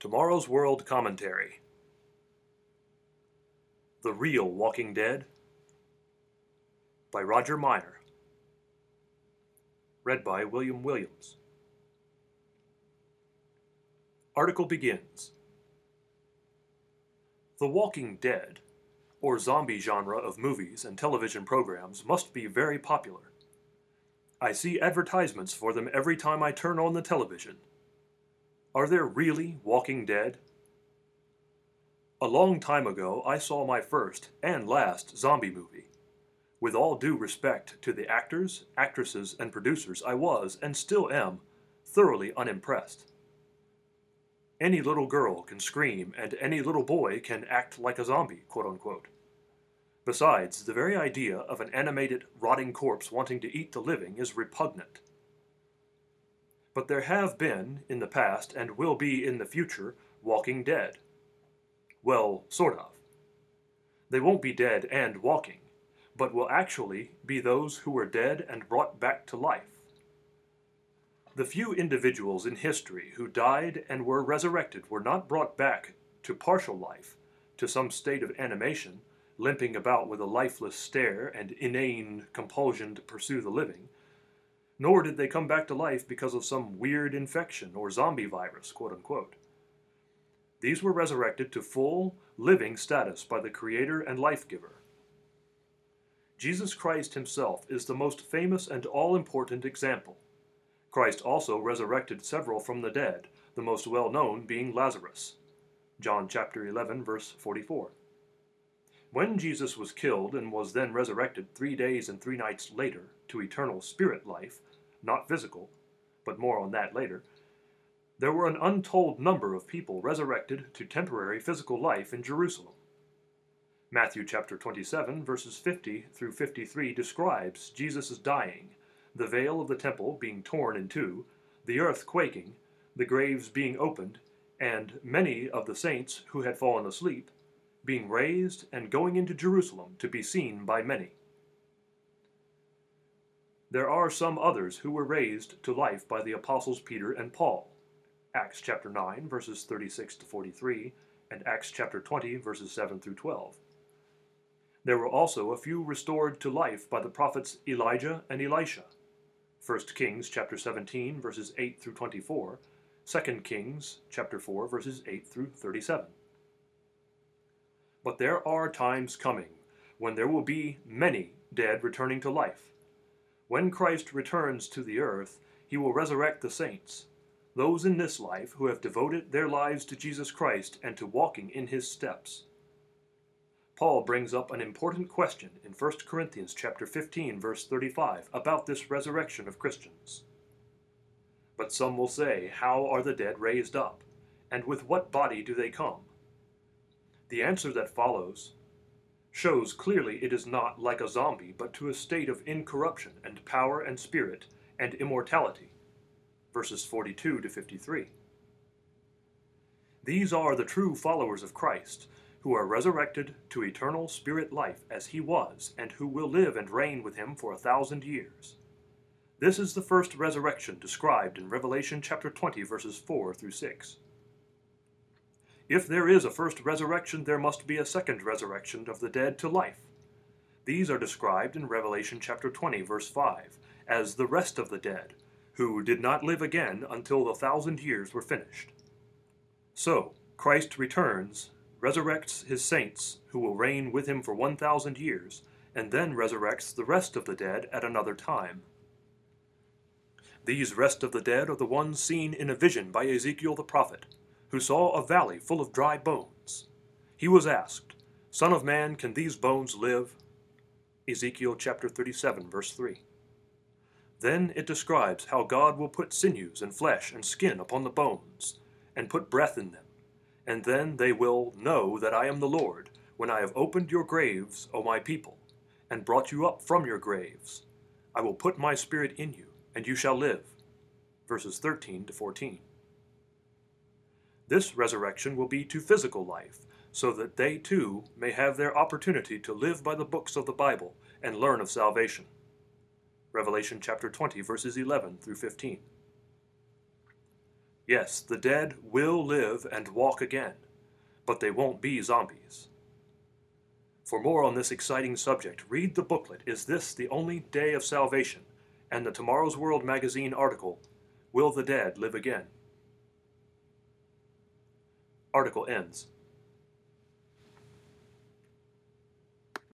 Tomorrow's World Commentary The Real Walking Dead by Roger Meyer. Read by William Williams. Article begins The Walking Dead, or zombie genre of movies and television programs, must be very popular. I see advertisements for them every time I turn on the television. Are there really Walking Dead? A long time ago, I saw my first and last zombie movie. With all due respect to the actors, actresses, and producers, I was, and still am, thoroughly unimpressed. Any little girl can scream, and any little boy can act like a zombie, quote unquote. Besides, the very idea of an animated, rotting corpse wanting to eat the living is repugnant. But there have been, in the past, and will be in the future, walking dead. Well, sort of. They won't be dead and walking, but will actually be those who were dead and brought back to life. The few individuals in history who died and were resurrected were not brought back to partial life, to some state of animation, limping about with a lifeless stare and inane compulsion to pursue the living, nor did they come back to life because of some weird infection or zombie virus, quote unquote. These were resurrected to full, living status by the Creator and Life Giver. Jesus Christ himself is the most famous and all important example. Christ also resurrected several from the dead, the most well known being Lazarus. John chapter 11 verse 44. When Jesus was killed and was then resurrected 3 days and 3 nights later to eternal spirit life, not physical, but more on that later, there were an untold number of people resurrected to temporary physical life in Jerusalem. Matthew chapter 27 verses 50 through 53 describes Jesus' dying, the veil of the temple being torn in two, the earth quaking, the graves being opened, and many of the saints who had fallen asleep being raised and going into Jerusalem to be seen by many. There are some others who were raised to life by the apostles Peter and Paul. Acts chapter 9 verses 36 to 43 and Acts chapter 20 verses 7 through 12. There were also a few restored to life by the prophets Elijah and Elisha. 1 Kings chapter 17 verses 8 through 24, 2 Kings chapter 4 verses 8 through 37. But there are times coming when there will be many dead returning to life. When Christ returns to the earth, he will resurrect the saints, those in this life who have devoted their lives to Jesus Christ and to walking in his steps. Paul brings up an important question in 1 Corinthians chapter 15 verse 35 about this resurrection of Christians. But some will say, how are the dead raised up? And with what body do they come? The answer that follows shows clearly it is not like a zombie, but to a state of incorruption and power and spirit and immortality. Verses 42 to 53. These are the true followers of Christ, who are resurrected to eternal spirit life as he was, and who will live and reign with him for a thousand years. This is the first resurrection described in Revelation chapter 20, verses 4 through 6. If there is a first resurrection, there must be a second resurrection of the dead to life. These are described in Revelation chapter 20, verse 5, as the rest of the dead, who did not live again until the thousand years were finished. So, Christ returns resurrects his saints, who will reign with him for 1,000 years, and then resurrects the rest of the dead at another time. These rest of the dead are the ones seen in a vision by Ezekiel the prophet, who saw a valley full of dry bones. He was asked, Son of man, can these bones live? Ezekiel chapter 37, verse 3. Then it describes how God will put sinews and flesh and skin upon the bones, and put breath in them and then they will know that I am the Lord, when I have opened your graves, O my people, and brought you up from your graves. I will put my spirit in you, and you shall live. Verses 13 to 14. This resurrection will be to physical life, so that they too may have their opportunity to live by the books of the Bible and learn of salvation. Revelation chapter 20, verses 11 through 15. Yes, the dead will live and walk again, but they won't be zombies. For more on this exciting subject, read the booklet Is This the Only Day of Salvation? and the Tomorrow's World magazine article Will the Dead Live Again? Article ends.